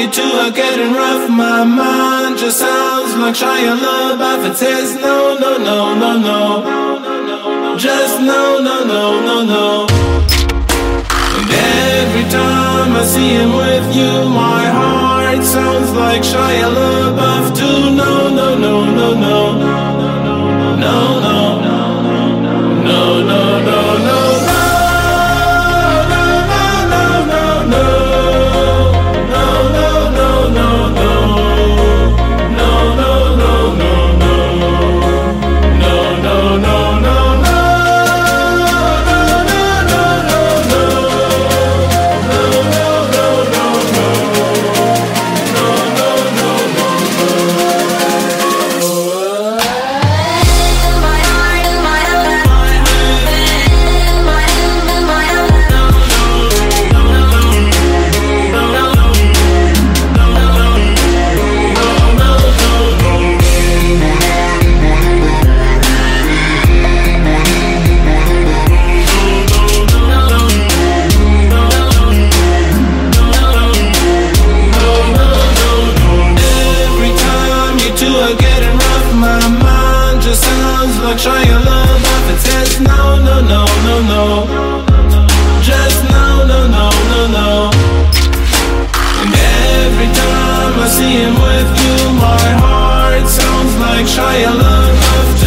you two are getting rough. My mind just sounds like Shia LaBeouf. It says no, no, no, no, no. No, no. Just no, no, no, no, no. And every time I see him with you, my heart sounds like Shia LaBeouf too. not trying your love off a test. No, no, no, no, no. Just no, no, no, no, no. And every time I see him with you, my heart sounds like try Shia LaBeouf.